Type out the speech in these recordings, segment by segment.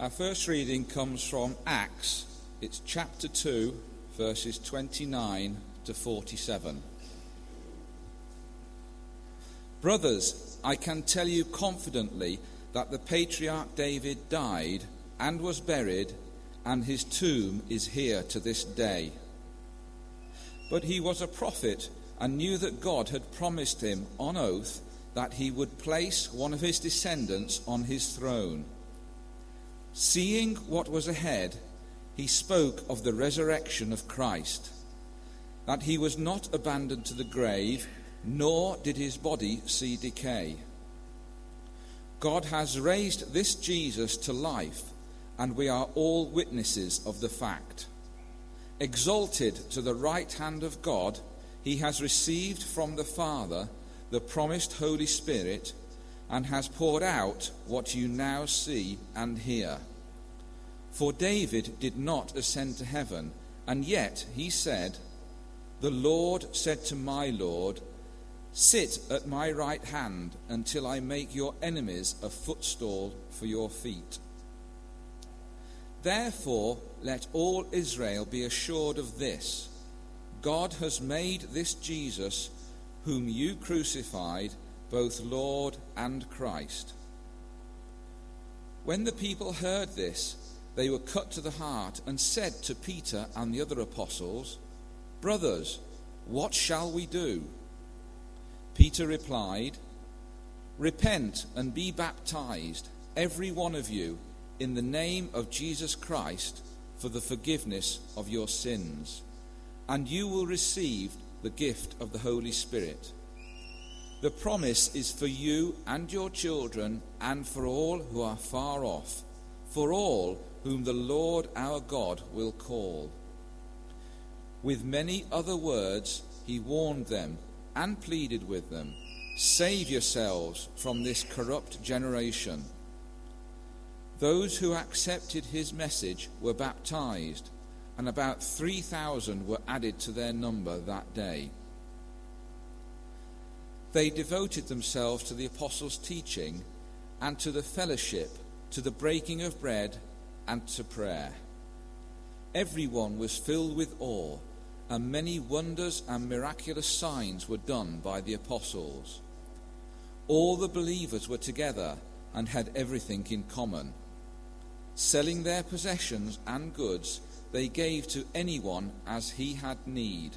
Our first reading comes from Acts. It's chapter 2, verses 29 to 47. Brothers, I can tell you confidently that the patriarch David died and was buried, and his tomb is here to this day. But he was a prophet and knew that God had promised him on oath that he would place one of his descendants on his throne. Seeing what was ahead, he spoke of the resurrection of Christ, that he was not abandoned to the grave, nor did his body see decay. God has raised this Jesus to life, and we are all witnesses of the fact. Exalted to the right hand of God, he has received from the Father the promised Holy Spirit and has poured out what you now see and hear. For David did not ascend to heaven, and yet he said, The Lord said to my Lord, Sit at my right hand until I make your enemies a footstool for your feet. Therefore, let all Israel be assured of this God has made this Jesus, whom you crucified, both Lord and Christ. When the people heard this, they were cut to the heart and said to Peter and the other apostles, Brothers, what shall we do? Peter replied, Repent and be baptized, every one of you, in the name of Jesus Christ for the forgiveness of your sins, and you will receive the gift of the Holy Spirit. The promise is for you and your children, and for all who are far off, for all whom the Lord our God will call. With many other words, he warned them and pleaded with them Save yourselves from this corrupt generation. Those who accepted his message were baptized, and about 3,000 were added to their number that day. They devoted themselves to the apostles' teaching and to the fellowship, to the breaking of bread, and to prayer. Everyone was filled with awe, and many wonders and miraculous signs were done by the apostles. All the believers were together and had everything in common. Selling their possessions and goods, they gave to anyone as he had need.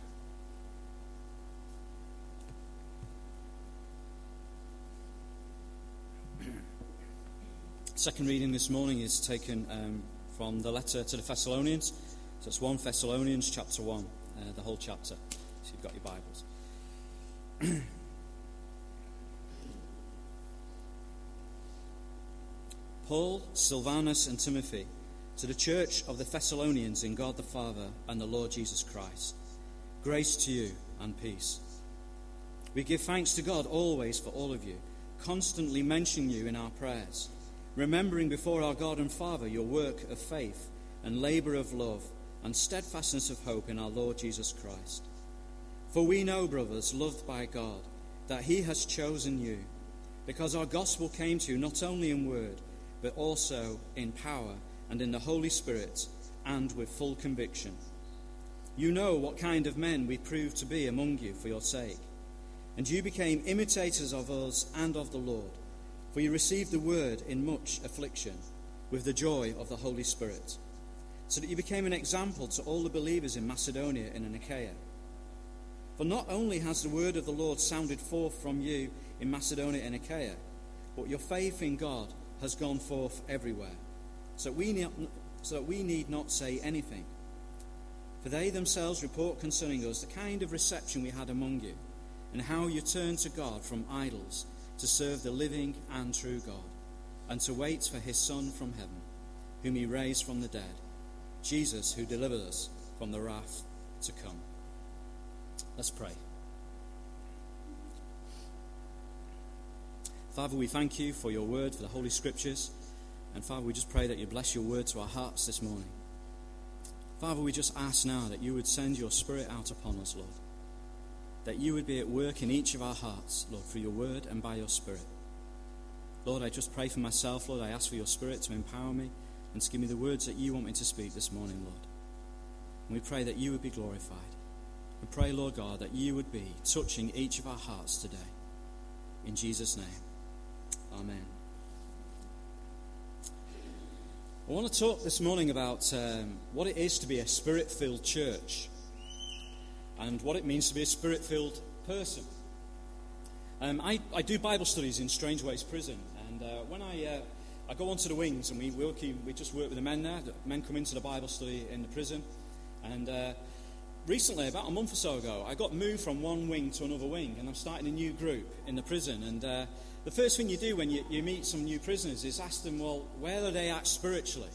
Second reading this morning is taken um, from the letter to the Thessalonians. So it's 1 Thessalonians chapter 1, uh, the whole chapter. So you've got your Bibles. Paul, Silvanus, and Timothy, to the church of the Thessalonians in God the Father and the Lord Jesus Christ. Grace to you and peace. We give thanks to God always for all of you, constantly mentioning you in our prayers, remembering before our God and Father your work of faith and labor of love and steadfastness of hope in our Lord Jesus Christ. For we know, brothers, loved by God, that He has chosen you, because our gospel came to you not only in word, but also in power and in the Holy Spirit and with full conviction. You know what kind of men we proved to be among you for your sake. And you became imitators of us and of the Lord, for you received the word in much affliction, with the joy of the Holy Spirit, so that you became an example to all the believers in Macedonia and in Achaia. For not only has the word of the Lord sounded forth from you in Macedonia and Achaia, but your faith in God has gone forth everywhere, so we need, so we need not say anything. For they themselves report concerning us the kind of reception we had among you, and how you turned to God from idols to serve the living and true God, and to wait for his Son from heaven, whom he raised from the dead, Jesus, who delivered us from the wrath to come. Let's pray. Father, we thank you for your word, for the Holy Scriptures. And Father, we just pray that you bless your word to our hearts this morning. Father, we just ask now that you would send your Spirit out upon us, Lord. That you would be at work in each of our hearts, Lord, through your word and by your Spirit. Lord, I just pray for myself, Lord. I ask for your Spirit to empower me and to give me the words that you want me to speak this morning, Lord. And we pray that you would be glorified. We pray, Lord God, that you would be touching each of our hearts today. In Jesus' name, Amen. I want to talk this morning about um, what it is to be a spirit filled church and what it means to be a spirit filled person. Um, I, I, do Bible studies in Strangeways Prison, and uh, when I, uh, I go onto the wings and we, work, we just work with the men there, the men come into the Bible study in the prison, and uh, recently, about a month or so ago, I got moved from one wing to another wing, and I'm starting a new group in the prison, and uh, the first thing you do when you, you meet some new prisoners is ask them, well, where are they at spiritually?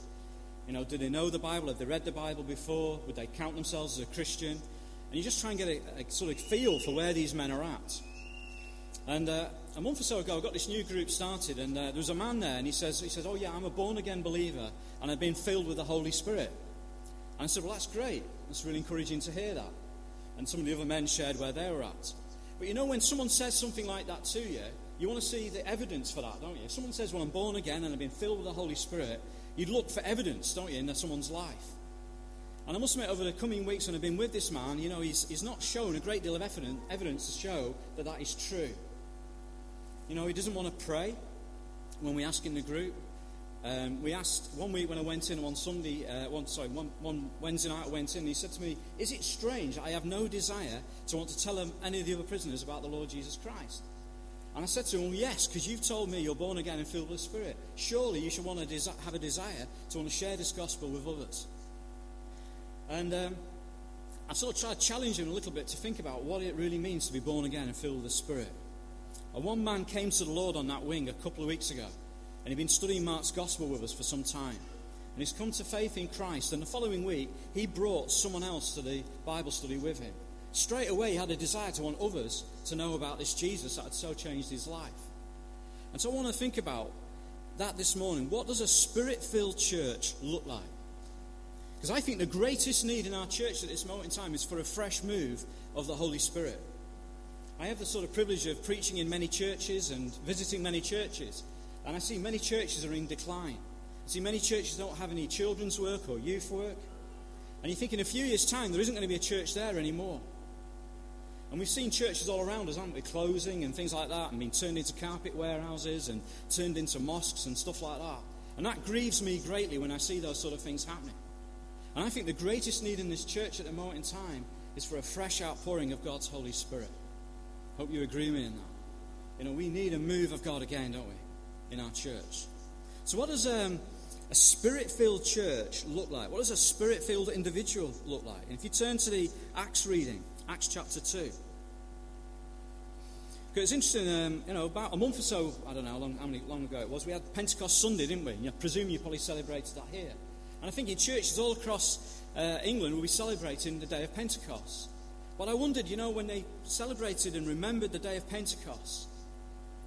You know, do they know the Bible? Have they read the Bible before? Would they count themselves as a Christian? And you just try and get a, a sort of feel for where these men are at. And uh, a month or so ago, I got this new group started, and uh, there was a man there, and he says, he says, "Oh yeah, I'm a born again believer, and I've been filled with the Holy Spirit." And I said, "Well, that's great. That's really encouraging to hear that." And some of the other men shared where they were at. But you know, when someone says something like that to you, you want to see the evidence for that, don't you? If someone says, Well, I'm born again and I've been filled with the Holy Spirit, you'd look for evidence, don't you, in someone's life. And I must admit, over the coming weeks when I've been with this man, you know, he's, he's not shown a great deal of evidence to show that that is true. You know, he doesn't want to pray when we ask in the group. Um, we asked one week when I went in one Sunday, uh, one sorry, one, one Wednesday night I went in. And he said to me, "Is it strange? I have no desire to want to tell any of the other prisoners about the Lord Jesus Christ." And I said to him, well, Yes, because you've told me you're born again and filled with the Spirit. Surely you should want to desi- have a desire to want to share this gospel with others. And um, I sort of tried to challenge him a little bit to think about what it really means to be born again and filled with the Spirit. And one man came to the Lord on that wing a couple of weeks ago, and he'd been studying Mark's gospel with us for some time. And he's come to faith in Christ, and the following week, he brought someone else to the Bible study with him straight away he had a desire to want others to know about this Jesus that had so changed his life. And so I want to think about that this morning. What does a spirit filled church look like? Because I think the greatest need in our church at this moment in time is for a fresh move of the Holy Spirit. I have the sort of privilege of preaching in many churches and visiting many churches, and I see many churches are in decline. I see many churches don't have any children's work or youth work. And you think in a few years' time there isn't going to be a church there anymore. And we've seen churches all around us, haven't we? Closing and things like that, and being turned into carpet warehouses and turned into mosques and stuff like that. And that grieves me greatly when I see those sort of things happening. And I think the greatest need in this church at the moment in time is for a fresh outpouring of God's Holy Spirit. Hope you agree with me in that. You know, we need a move of God again, don't we, in our church. So, what does um, a spirit filled church look like? What does a spirit filled individual look like? And if you turn to the Acts reading, Acts chapter 2. Because it's interesting, um, you know, about a month or so, I don't know how long, how many, long ago it was, we had Pentecost Sunday, didn't we? And I presume you probably celebrated that here. And I think in churches all across uh, England we'll be celebrating the day of Pentecost. But I wondered, you know, when they celebrated and remembered the day of Pentecost,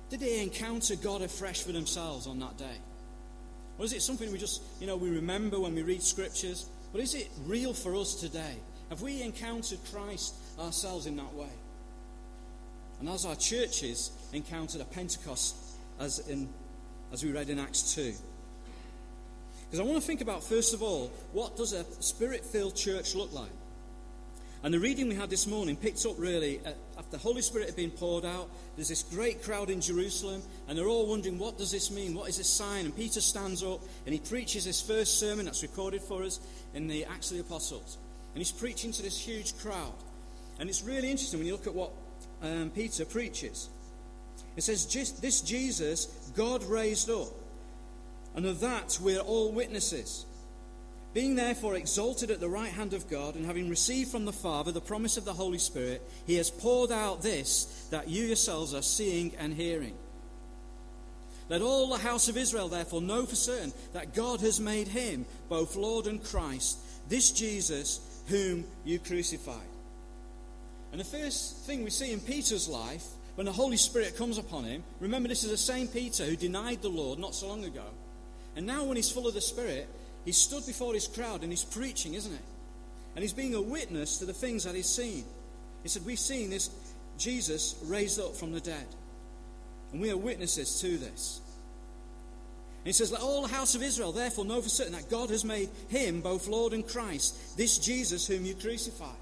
did they encounter God afresh for themselves on that day? Or is it something we just, you know, we remember when we read scriptures? But is it real for us today? Have we encountered Christ ourselves in that way? And as our churches encountered a Pentecost, as, in, as we read in Acts 2. Because I want to think about, first of all, what does a spirit filled church look like? And the reading we had this morning picked up really after the Holy Spirit had been poured out. There's this great crowd in Jerusalem, and they're all wondering, what does this mean? What is this sign? And Peter stands up and he preaches his first sermon that's recorded for us in the Acts of the Apostles. And he's preaching to this huge crowd. And it's really interesting when you look at what um, Peter preaches. It says, This Jesus God raised up, and of that we're all witnesses. Being therefore exalted at the right hand of God, and having received from the Father the promise of the Holy Spirit, he has poured out this that you yourselves are seeing and hearing. Let all the house of Israel therefore know for certain that God has made him both Lord and Christ, this Jesus whom you crucified. And the first thing we see in Peter's life, when the Holy Spirit comes upon him, remember this is the same Peter who denied the Lord not so long ago. And now, when he's full of the Spirit, he stood before his crowd and he's preaching, isn't it? And he's being a witness to the things that he's seen. He said, We've seen this Jesus raised up from the dead. And we are witnesses to this. And he says, Let all the house of Israel therefore know for certain that God has made him both Lord and Christ, this Jesus whom you crucified.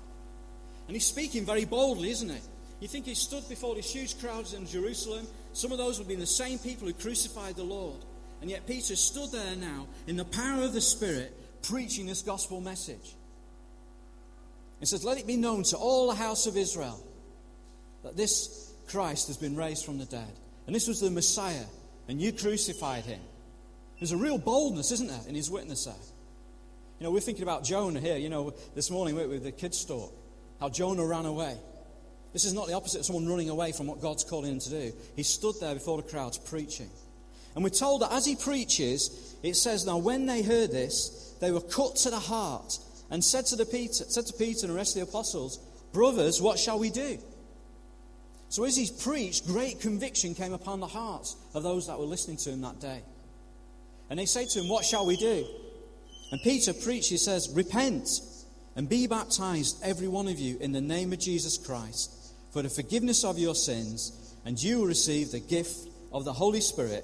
And he's speaking very boldly, isn't he? You think he stood before these huge crowds in Jerusalem? Some of those would have been the same people who crucified the Lord. And yet Peter stood there now in the power of the Spirit preaching this gospel message. He says, Let it be known to all the house of Israel that this Christ has been raised from the dead. And this was the Messiah, and you crucified him. There's a real boldness, isn't there, in his witness there. You know, we're thinking about Jonah here, you know, this morning with the kids' talk, how Jonah ran away. This is not the opposite of someone running away from what God's calling him to do. He stood there before the crowds preaching. And we're told that as he preaches, it says, Now when they heard this, they were cut to the heart and said to, the Peter, said to Peter and the rest of the apostles, Brothers, what shall we do? So as he preached, great conviction came upon the hearts of those that were listening to him that day. And they say to him, What shall we do? And Peter preached, he says, Repent and be baptized, every one of you, in the name of Jesus Christ, for the forgiveness of your sins, and you will receive the gift of the Holy Spirit,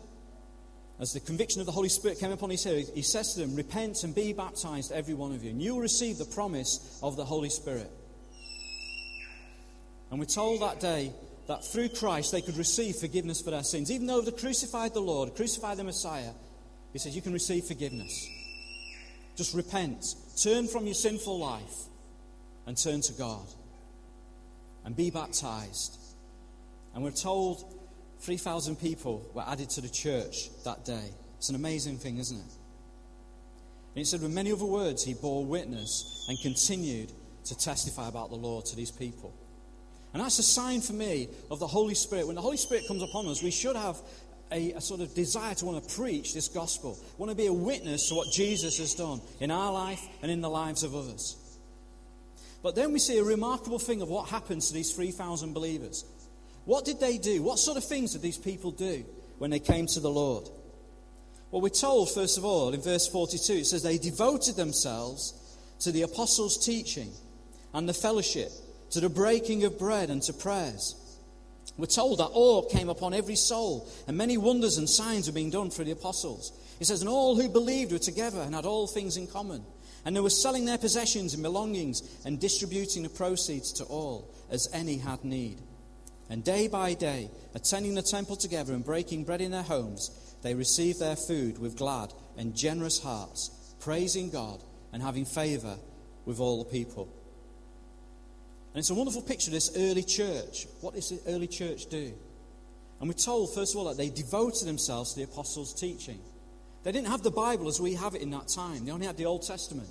as the conviction of the Holy Spirit came upon his head, he says to them, Repent and be baptized, every one of you, and you will receive the promise of the Holy Spirit. And we're told that day that through Christ they could receive forgiveness for their sins. Even though they crucified the Lord, crucified the Messiah, he says, You can receive forgiveness. Just repent, turn from your sinful life, and turn to God and be baptized. And we're told 3,000 people were added to the church that day. It's an amazing thing, isn't it? And it said, with many other words, he bore witness and continued to testify about the Lord to these people. And that's a sign for me of the Holy Spirit. When the Holy Spirit comes upon us, we should have a, a, sort of desire to want to preach this gospel, want to be a witness to what Jesus has done in our life and in the lives of others. But then we see a remarkable thing of what happens to these 3,000 believers. What did they do? What sort of things did these people do when they came to the Lord? Well, we're told, first of all, in verse 42, it says they devoted themselves to the apostles' teaching and the fellowship, to the breaking of bread and to prayers. We're told that awe came upon every soul, and many wonders and signs were being done through the apostles. It says, and all who believed were together and had all things in common. And they were selling their possessions and belongings and distributing the proceeds to all, as any had need. And day by day, attending the temple together and breaking bread in their homes, they received their food with glad and generous hearts, praising God and having favor with all the people. And it's a wonderful picture of this early church. What does the early church do? And we're told, first of all, that they devoted themselves to the apostles' teaching. They didn't have the Bible as we have it in that time, they only had the Old Testament.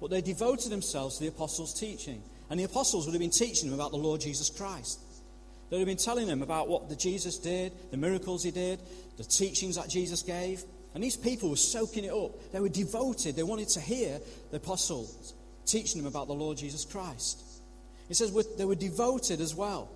But they devoted themselves to the apostles' teaching. And the apostles would have been teaching them about the Lord Jesus Christ. They would been telling them about what the Jesus did, the miracles he did, the teachings that Jesus gave. And these people were soaking it up. They were devoted. They wanted to hear the apostles teaching them about the Lord Jesus Christ. It says they were devoted as well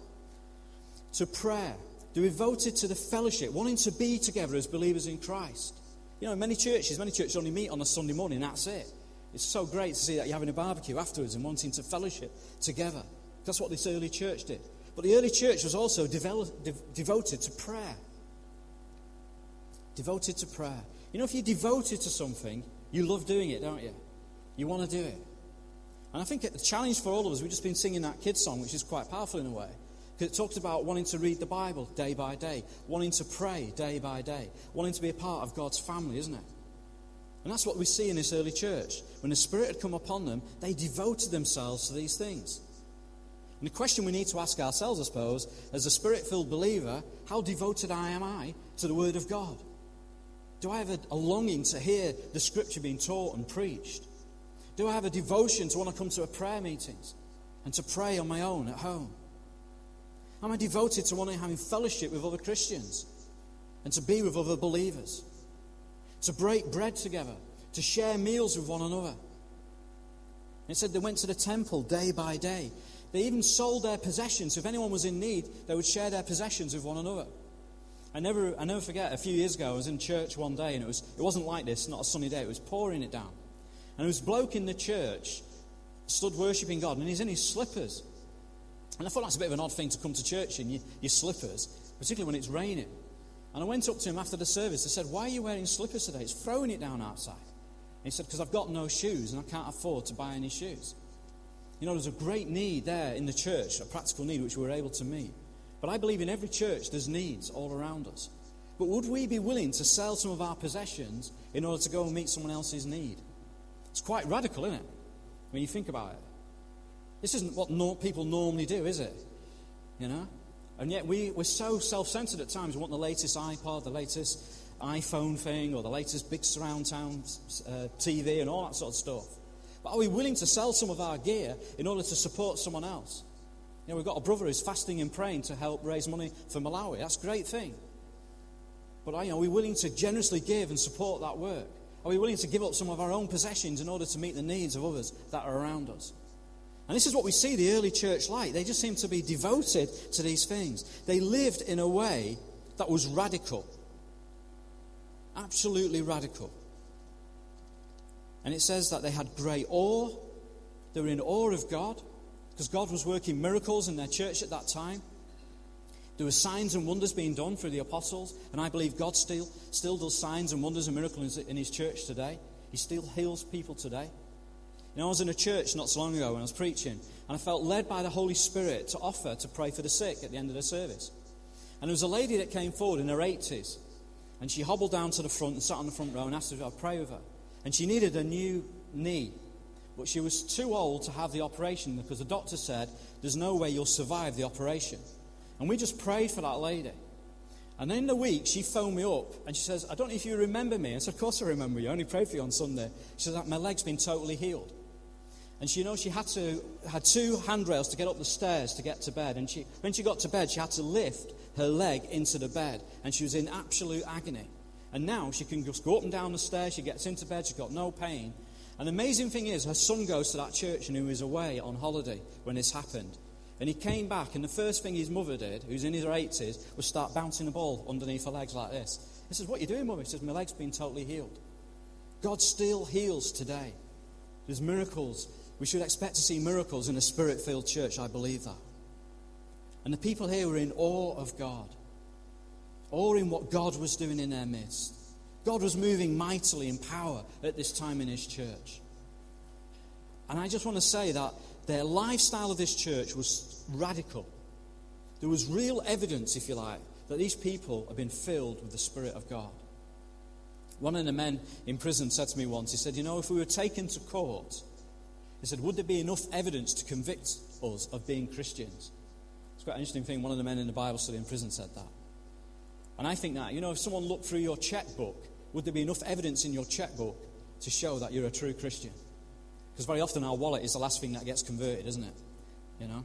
to prayer. They were devoted to the fellowship, wanting to be together as believers in Christ. You know, many churches, many churches only meet on a Sunday morning, that's it. It's so great to see that you're having a barbecue afterwards and wanting to fellowship together. That's what this early church did. But the early church was also develop, de- devoted to prayer. Devoted to prayer. You know, if you're devoted to something, you love doing it, don't you? You want to do it. And I think the challenge for all of us, we've just been singing that kids' song, which is quite powerful in a way. Because it talks about wanting to read the Bible day by day, wanting to pray day by day, wanting to be a part of God's family, isn't it? And that's what we see in this early church. When the Spirit had come upon them, they devoted themselves to these things. And the question we need to ask ourselves, I suppose, as a Spirit filled believer, how devoted am I to the Word of God? Do I have a, a longing to hear the scripture being taught and preached? Do I have a devotion to want to come to a prayer meetings and to pray on my own at home? Am I devoted to wanting having fellowship with other Christians and to be with other believers? To break bread together, to share meals with one another. It said they went to the temple day by day. They even sold their possessions. If anyone was in need, they would share their possessions with one another. I never, I never forget, a few years ago, I was in church one day, and it, was, it wasn't like this, not a sunny day, it was pouring it down. And there was a bloke in the church, stood worshipping God, and he's in his slippers. And I thought that's a bit of an odd thing to come to church in, your, your slippers, particularly when it's raining. And I went up to him after the service. I said, Why are you wearing slippers today? It's throwing it down outside. And he said, Because I've got no shoes and I can't afford to buy any shoes. You know, there's a great need there in the church, a practical need which we were able to meet. But I believe in every church there's needs all around us. But would we be willing to sell some of our possessions in order to go and meet someone else's need? It's quite radical, isn't it? When you think about it. This isn't what no, people normally do, is it? You know? And yet we, we're so self centered at times. We want the latest iPod, the latest iPhone thing, or the latest big surround sound uh, TV, and all that sort of stuff. But are we willing to sell some of our gear in order to support someone else? You know, we've got a brother who's fasting and praying to help raise money for Malawi. That's a great thing. But are, you know, are we willing to generously give and support that work? Are we willing to give up some of our own possessions in order to meet the needs of others that are around us? And this is what we see the early church like. They just seem to be devoted to these things. They lived in a way that was radical. Absolutely radical. And it says that they had great awe. They were in awe of God because God was working miracles in their church at that time. There were signs and wonders being done through the apostles, and I believe God still, still does signs and wonders and miracles in his church today. He still heals people today. You know, I was in a church not so long ago when I was preaching, and I felt led by the Holy Spirit to offer to pray for the sick at the end of the service. And there was a lady that came forward in her 80s, and she hobbled down to the front and sat on the front row and asked if I'd pray with her. And she needed a new knee, but she was too old to have the operation because the doctor said, There's no way you'll survive the operation. And we just prayed for that lady. And then in the week, she phoned me up and she says, I don't know if you remember me. I said, Of course I remember you. I only prayed for you on Sunday. She said, My leg's been totally healed. And she, you know, she had to had two handrails to get up the stairs to get to bed. And she, when she got to bed, she had to lift her leg into the bed, and she was in absolute agony. And now she can just go up and down the stairs. She gets into bed. She's got no pain. And the amazing thing is, her son goes to that church and he was away on holiday when this happened. And he came back, and the first thing his mother did, who's in her 80s, was start bouncing the ball underneath her legs like this. He says, What are you doing, mother? He says, My leg's been totally healed. God still heals today. There's miracles we should expect to see miracles in a spirit filled church. I believe that. And the people here were in awe of God, awe in what God was doing in their midst. God was moving mightily in power at this time in His church. And I just want to say that their lifestyle of this church was radical. There was real evidence, if you like, that these people have been filled with the Spirit of God. One of the men in prison said to me once, he said, You know, if we were taken to court he said, Would there be enough evidence to convict us of being Christians? It's quite an interesting thing. One of the men in the Bible study in prison said that. And I think that, you know, if someone looked through your checkbook, would there be enough evidence in your checkbook to show that you're a true Christian? Because very often our wallet is the last thing that gets converted, isn't it? You know?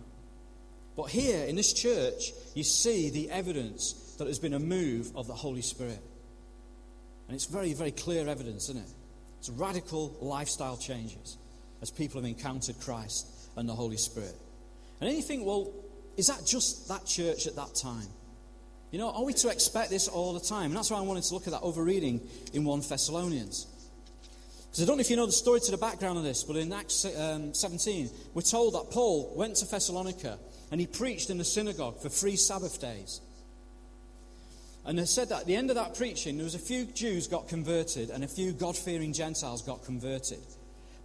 But here in this church, you see the evidence that there's been a move of the Holy Spirit. And it's very, very clear evidence, isn't it? It's radical lifestyle changes as people have encountered Christ and the Holy Spirit. And then you think, well, is that just that church at that time? You know, are we to expect this all the time? And that's why I wanted to look at that over reading in 1 Thessalonians. Because I don't know if you know the story to the background of this, but in Acts um, 17, we're told that Paul went to Thessalonica and he preached in the synagogue for three Sabbath days. And they said that at the end of that preaching, there was a few Jews got converted and a few God fearing Gentiles got converted.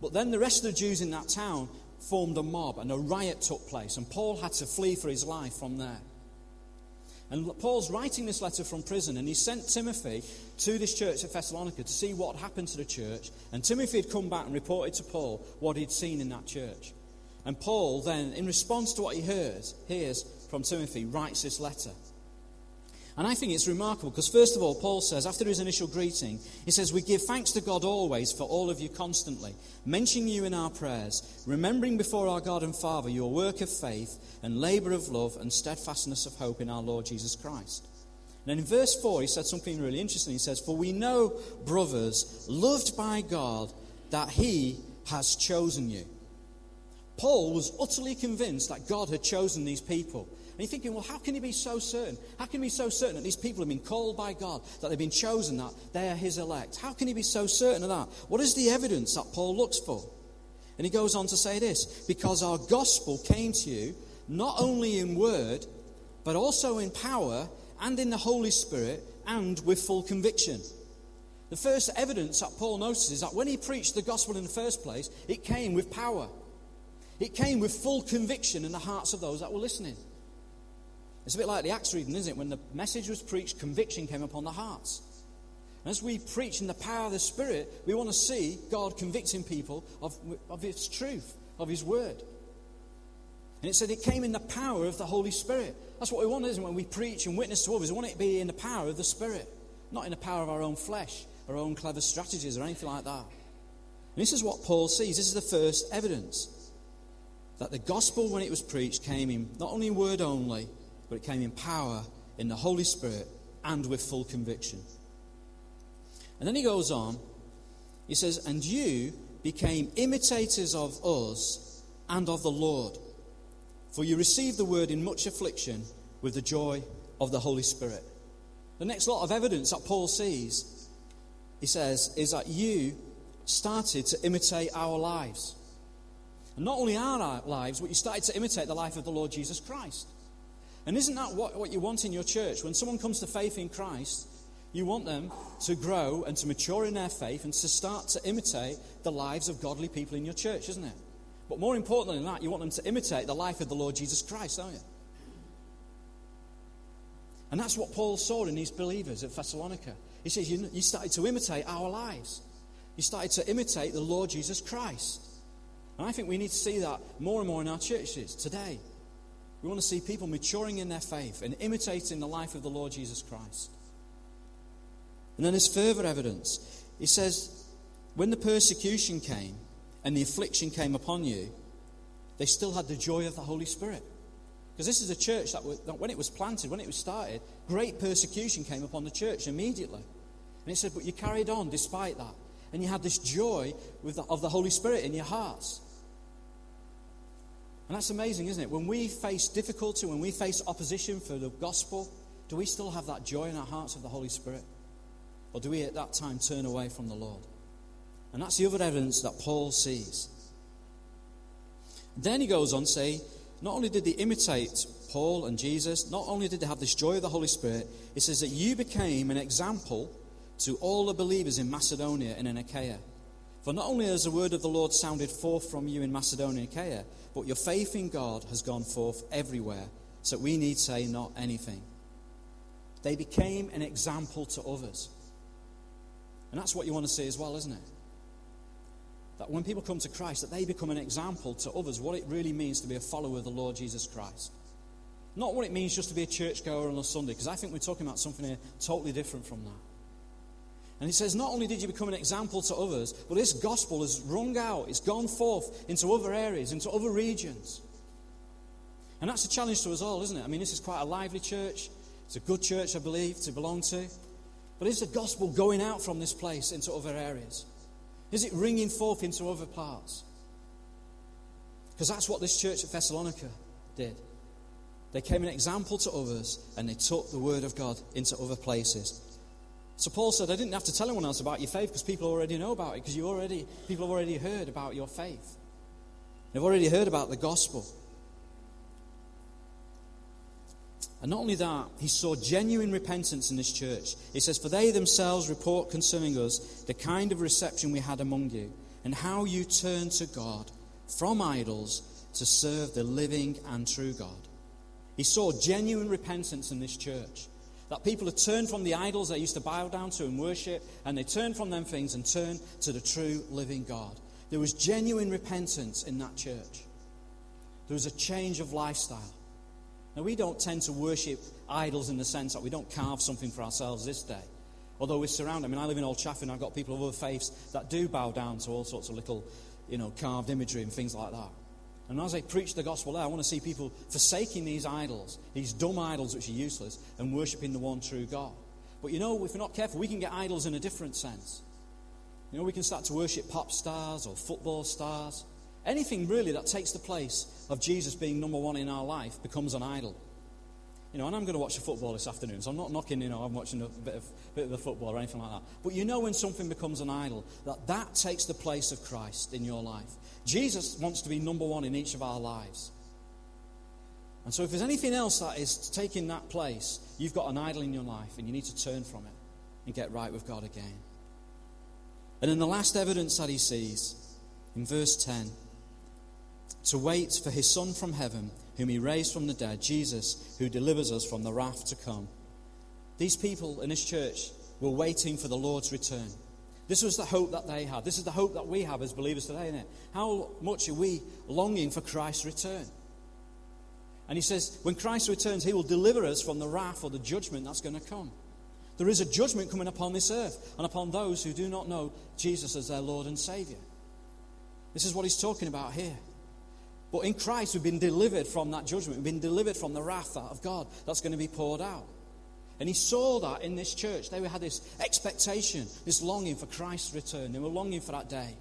But then the rest of the Jews in that town formed a mob and a riot took place, and Paul had to flee for his life from there. And Paul's writing this letter from prison, and he sent Timothy to this church at Thessalonica to see what happened to the church. And Timothy had come back and reported to Paul what he'd seen in that church. And Paul then, in response to what he hears, hears from Timothy, writes this letter. And I think it's remarkable because, first of all, Paul says, after his initial greeting, he says, We give thanks to God always for all of you constantly, mentioning you in our prayers, remembering before our God and Father your work of faith and labour of love and steadfastness of hope in our Lord Jesus Christ. And then in verse 4, he said something really interesting. He says, For we know, brothers, loved by God, that he has chosen you. Paul was utterly convinced that God had chosen these people. And you're thinking, well, how can he be so certain? How can he be so certain that these people have been called by God, that they've been chosen, that they are his elect? How can he be so certain of that? What is the evidence that Paul looks for? And he goes on to say this because our gospel came to you not only in word, but also in power and in the Holy Spirit and with full conviction. The first evidence that Paul notices is that when he preached the gospel in the first place, it came with power. It came with full conviction in the hearts of those that were listening. It's a bit like the Acts reading, isn't it? When the message was preached, conviction came upon the hearts. And as we preach in the power of the Spirit, we want to see God convicting people of, of His truth, of His word. And it said it came in the power of the Holy Spirit. That's what we want, isn't it? When we preach and witness to others, we want it to be in the power of the Spirit, not in the power of our own flesh, our own clever strategies, or anything like that. And this is what Paul sees. This is the first evidence that the gospel, when it was preached, came in not only in word only, but it came in power, in the Holy Spirit, and with full conviction. And then he goes on, he says, And you became imitators of us and of the Lord, for you received the word in much affliction with the joy of the Holy Spirit. The next lot of evidence that Paul sees, he says, is that you started to imitate our lives. And not only our lives, but you started to imitate the life of the Lord Jesus Christ. And isn't that what, what you want in your church? When someone comes to faith in Christ, you want them to grow and to mature in their faith and to start to imitate the lives of godly people in your church, isn't it? But more importantly than that, you want them to imitate the life of the Lord Jesus Christ, don't you? And that's what Paul saw in these believers at Thessalonica. He says, You, you started to imitate our lives. You started to imitate the Lord Jesus Christ. And I think we need to see that more and more in our churches today. We want to see people maturing in their faith and imitating the life of the Lord Jesus Christ. And then there's further evidence. He says, when the persecution came and the affliction came upon you, they still had the joy of the Holy Spirit. Because this is a church that, when it was planted, when it was started, great persecution came upon the church immediately. And he said, but you carried on despite that. And you had this joy the, of the Holy Spirit in your hearts. And that's amazing, isn't it? When we face difficulty, when we face opposition for the gospel, do we still have that joy in our hearts of the Holy Spirit? Or do we at that time turn away from the Lord? And that's the other evidence that Paul sees. Then he goes on to say, not only did they imitate Paul and Jesus, not only did they have this joy of the Holy Spirit, it says that you became an example to all the believers in Macedonia and in Achaia. For not only has the word of the Lord sounded forth from you in Macedonia and Achaia, but your faith in God has gone forth everywhere, so we need say not anything. They became an example to others. And that's what you want to see as well, isn't it? That when people come to Christ, that they become an example to others what it really means to be a follower of the Lord Jesus Christ. Not what it means just to be a churchgoer on a Sunday, because I think we're talking about something here totally different from that. And he says, not only did you become an example to others, but this gospel has rung out, it's gone forth into other areas, into other regions. And that's a challenge to us all, isn't it? I mean, this is quite a lively church. It's a good church, I believe, to belong to. But is the gospel going out from this place into other areas? Is it ringing forth into other parts? Because that's what this church at Thessalonica did. They came an example to others and they took the word of God into other places. So Paul said, I didn't have to tell anyone else about your faith because people already know about it, because you already, people have already heard about your faith. They've already heard about the gospel. And not only that, he saw genuine repentance in this church. He says, For they themselves report concerning us the kind of reception we had among you, and how you turned to God from idols to serve the living and true God. He saw genuine repentance in this church. That people had turned from the idols they used to bow down to and worship, and they turned from them things and turned to the true living God. There was genuine repentance in that church. There was a change of lifestyle. Now, we don't tend to worship idols in the sense that we don't carve something for ourselves this day. Although we're surrounded, I mean, I live in Old Chaffin, I've got people of other faiths that do bow down to all sorts of little, you know, carved imagery and things like that. And as I preach the gospel there, I want to see people forsaking these idols, these dumb idols which are useless, and worshipping the one true God. But you know, if we're not careful, we can get idols in a different sense. You know, we can start to worship pop stars or football stars. Anything really that takes the place of Jesus being number one in our life becomes an idol. You know, and I'm going to watch the football this afternoon, so I'm not knocking, you know, I'm watching a bit of, bit of the football or anything like that. But you know when something becomes an idol, that that takes the place of Christ in your life. Jesus wants to be number one in each of our lives. And so if there's anything else that is taking that place, you've got an idol in your life and you need to turn from it and get right with God again. And then the last evidence that he sees in verse 10 to wait for his Son from heaven, whom he raised from the dead, Jesus, who delivers us from the wrath to come. These people in this church were waiting for the Lord's return. This was the hope that they had. This is the hope that we have as believers today, isn't it? How much are we longing for Christ's return? And he says, when Christ returns, he will deliver us from the wrath or the judgment that's going to come. There is a judgment coming upon this earth and upon those who do not know Jesus as their Lord and Savior. This is what he's talking about here. But in Christ, we've been delivered from that judgment. We've been delivered from the wrath of God that's going to be poured out. And he saw that in this church. They had this expectation, this longing for Christ's return. They were longing for that day.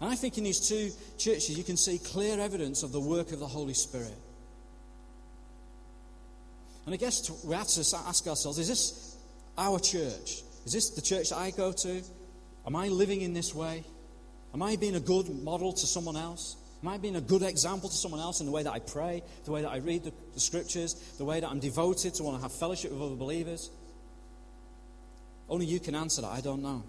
And I think in these two churches, you can see clear evidence of the work of the Holy Spirit. And I guess we have to ask ourselves is this our church? Is this the church that I go to? Am I living in this way? Am I being a good model to someone else? Am I being a good example to someone else in the way that I pray, the way that I read the, the scriptures, the way that I'm devoted to want to have fellowship with other believers? Only you can answer that. I don't know.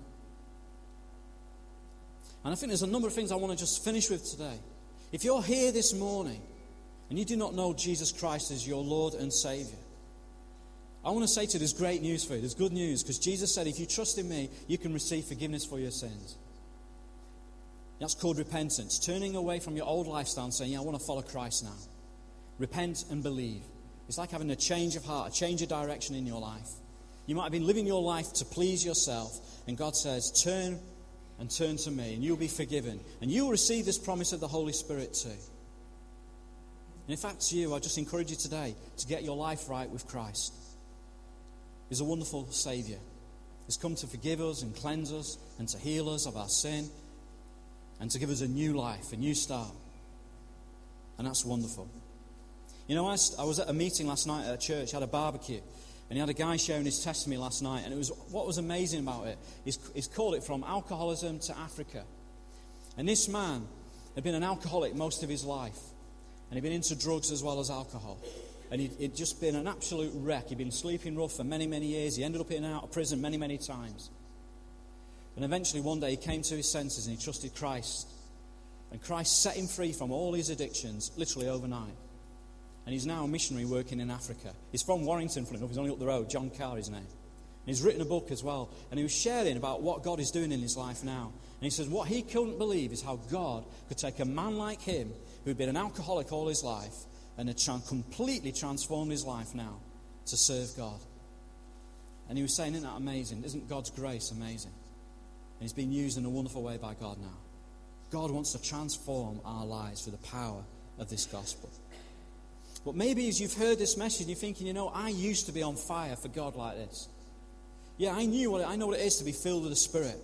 And I think there's a number of things I want to just finish with today. If you're here this morning and you do not know Jesus Christ as your Lord and Savior, I want to say to you there's great news for you. There's good news because Jesus said, if you trust in me, you can receive forgiveness for your sins. That's called repentance. Turning away from your old lifestyle and saying, Yeah, I want to follow Christ now. Repent and believe. It's like having a change of heart, a change of direction in your life. You might have been living your life to please yourself, and God says, Turn and turn to me, and you'll be forgiven. And you'll receive this promise of the Holy Spirit too. And if that's you, I just encourage you today to get your life right with Christ. He's a wonderful Savior. He's come to forgive us and cleanse us and to heal us of our sin and to give us a new life, a new start. And that's wonderful. You know, I, I was at a meeting last night at a church, had a barbecue, and he had a guy sharing his testimony last night. And it was what was amazing about it is he's called it from alcoholism to Africa. And this man had been an alcoholic most of his life, and he'd been into drugs as well as alcohol. And he'd, he'd just been an absolute wreck. He'd been sleeping rough for many, many years. He ended up in and out of prison many, many times. And eventually, one day, he came to his senses and he trusted Christ. And Christ set him free from all his addictions, literally overnight. And he's now a missionary working in Africa. He's from Warrington, funny. He's only up the road. John Carr, his name. And he's written a book as well. And he was sharing about what God is doing in his life now. And he says what he couldn't believe is how God could take a man like him, who'd been an alcoholic all his life, and had tra- completely transformed his life now to serve God. And he was saying, Isn't that amazing? Isn't God's grace amazing? And he's being used in a wonderful way by God now. God wants to transform our lives through the power of this gospel. But maybe as you've heard this message, you're thinking, you know, I used to be on fire for God like this. Yeah, I knew what it, I know what it is to be filled with the Spirit.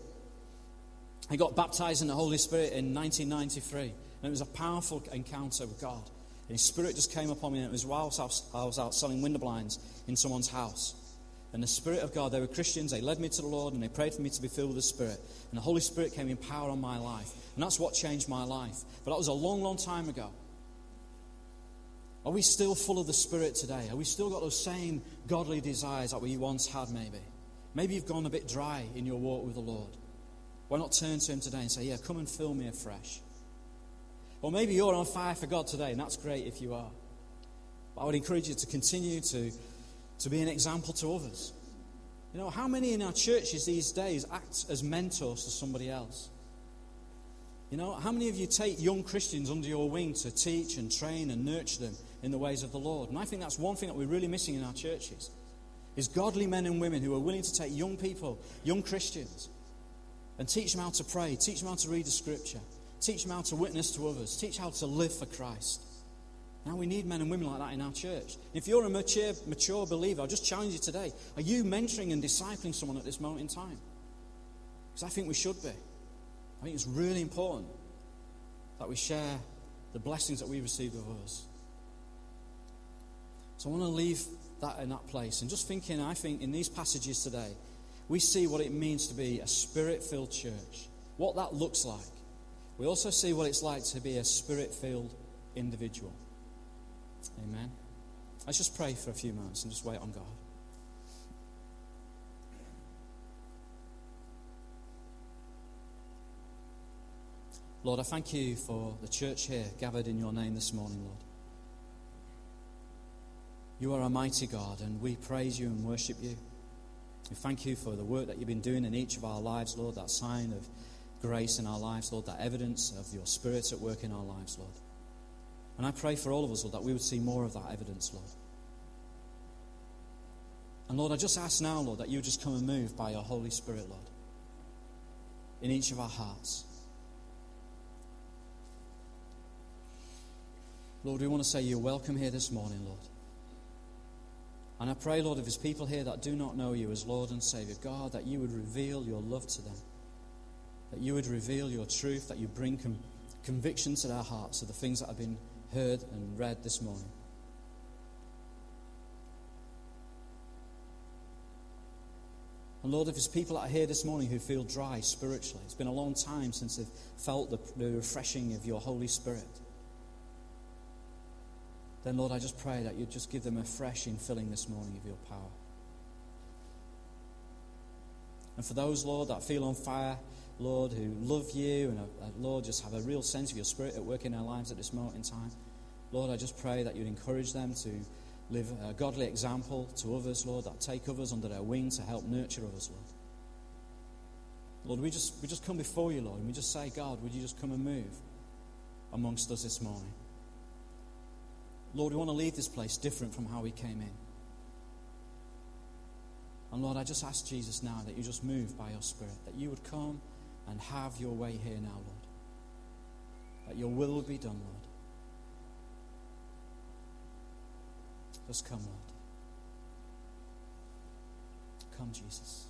I got baptized in the Holy Spirit in 1993, and it was a powerful encounter with God. And His Spirit just came upon me, and it was whilst I was out selling window blinds in someone's house. And the Spirit of God, they were Christians, they led me to the Lord, and they prayed for me to be filled with the Spirit. And the Holy Spirit came in power on my life. And that's what changed my life. But that was a long, long time ago. Are we still full of the Spirit today? Are we still got those same godly desires that we once had, maybe? Maybe you've gone a bit dry in your walk with the Lord. Why not turn to Him today and say, Yeah, come and fill me afresh? Or maybe you're on fire for God today, and that's great if you are. But I would encourage you to continue to to be an example to others. You know, how many in our churches these days act as mentors to somebody else? You know, how many of you take young Christians under your wing to teach and train and nurture them in the ways of the Lord? And I think that's one thing that we're really missing in our churches. Is godly men and women who are willing to take young people, young Christians, and teach them how to pray, teach them how to read the scripture, teach them how to witness to others, teach how to live for Christ. Now we need men and women like that in our church. If you're a mature, mature believer, I'll just challenge you today. Are you mentoring and discipling someone at this moment in time? Because I think we should be. I think it's really important that we share the blessings that we receive of others. So I want to leave that in that place. And just thinking, I think in these passages today, we see what it means to be a spirit filled church, what that looks like. We also see what it's like to be a spirit filled individual. Amen. Let's just pray for a few moments and just wait on God. Lord, I thank you for the church here gathered in your name this morning, Lord. You are a mighty God, and we praise you and worship you. We thank you for the work that you've been doing in each of our lives, Lord, that sign of grace in our lives, Lord, that evidence of your Spirit at work in our lives, Lord. And I pray for all of us, Lord, that we would see more of that evidence, Lord. And Lord, I just ask now, Lord, that you would just come and move by your Holy Spirit, Lord, in each of our hearts. Lord, we want to say you're welcome here this morning, Lord. And I pray, Lord, if there's people here that do not know you as Lord and Savior, God, that you would reveal your love to them, that you would reveal your truth, that you bring com- conviction to their hearts of the things that have been heard and read this morning. And Lord, if there's people are here this morning who feel dry spiritually, it's been a long time since they've felt the, the refreshing of your Holy Spirit, then Lord, I just pray that you'd just give them a fresh infilling this morning of your power. And for those, Lord, that feel on fire, Lord, who love you and, uh, uh, Lord, just have a real sense of your spirit at work in their lives at this moment in time, Lord, I just pray that you'd encourage them to live a godly example to others, Lord, that take others under their wing to help nurture others, Lord. Lord, we just, we just come before you, Lord, and we just say, God, would you just come and move amongst us this morning? Lord, we want to leave this place different from how we came in. And Lord, I just ask Jesus now that you just move by your Spirit, that you would come and have your way here now, Lord. That your will be done, Lord. Just come, Lord. Come, Jesus.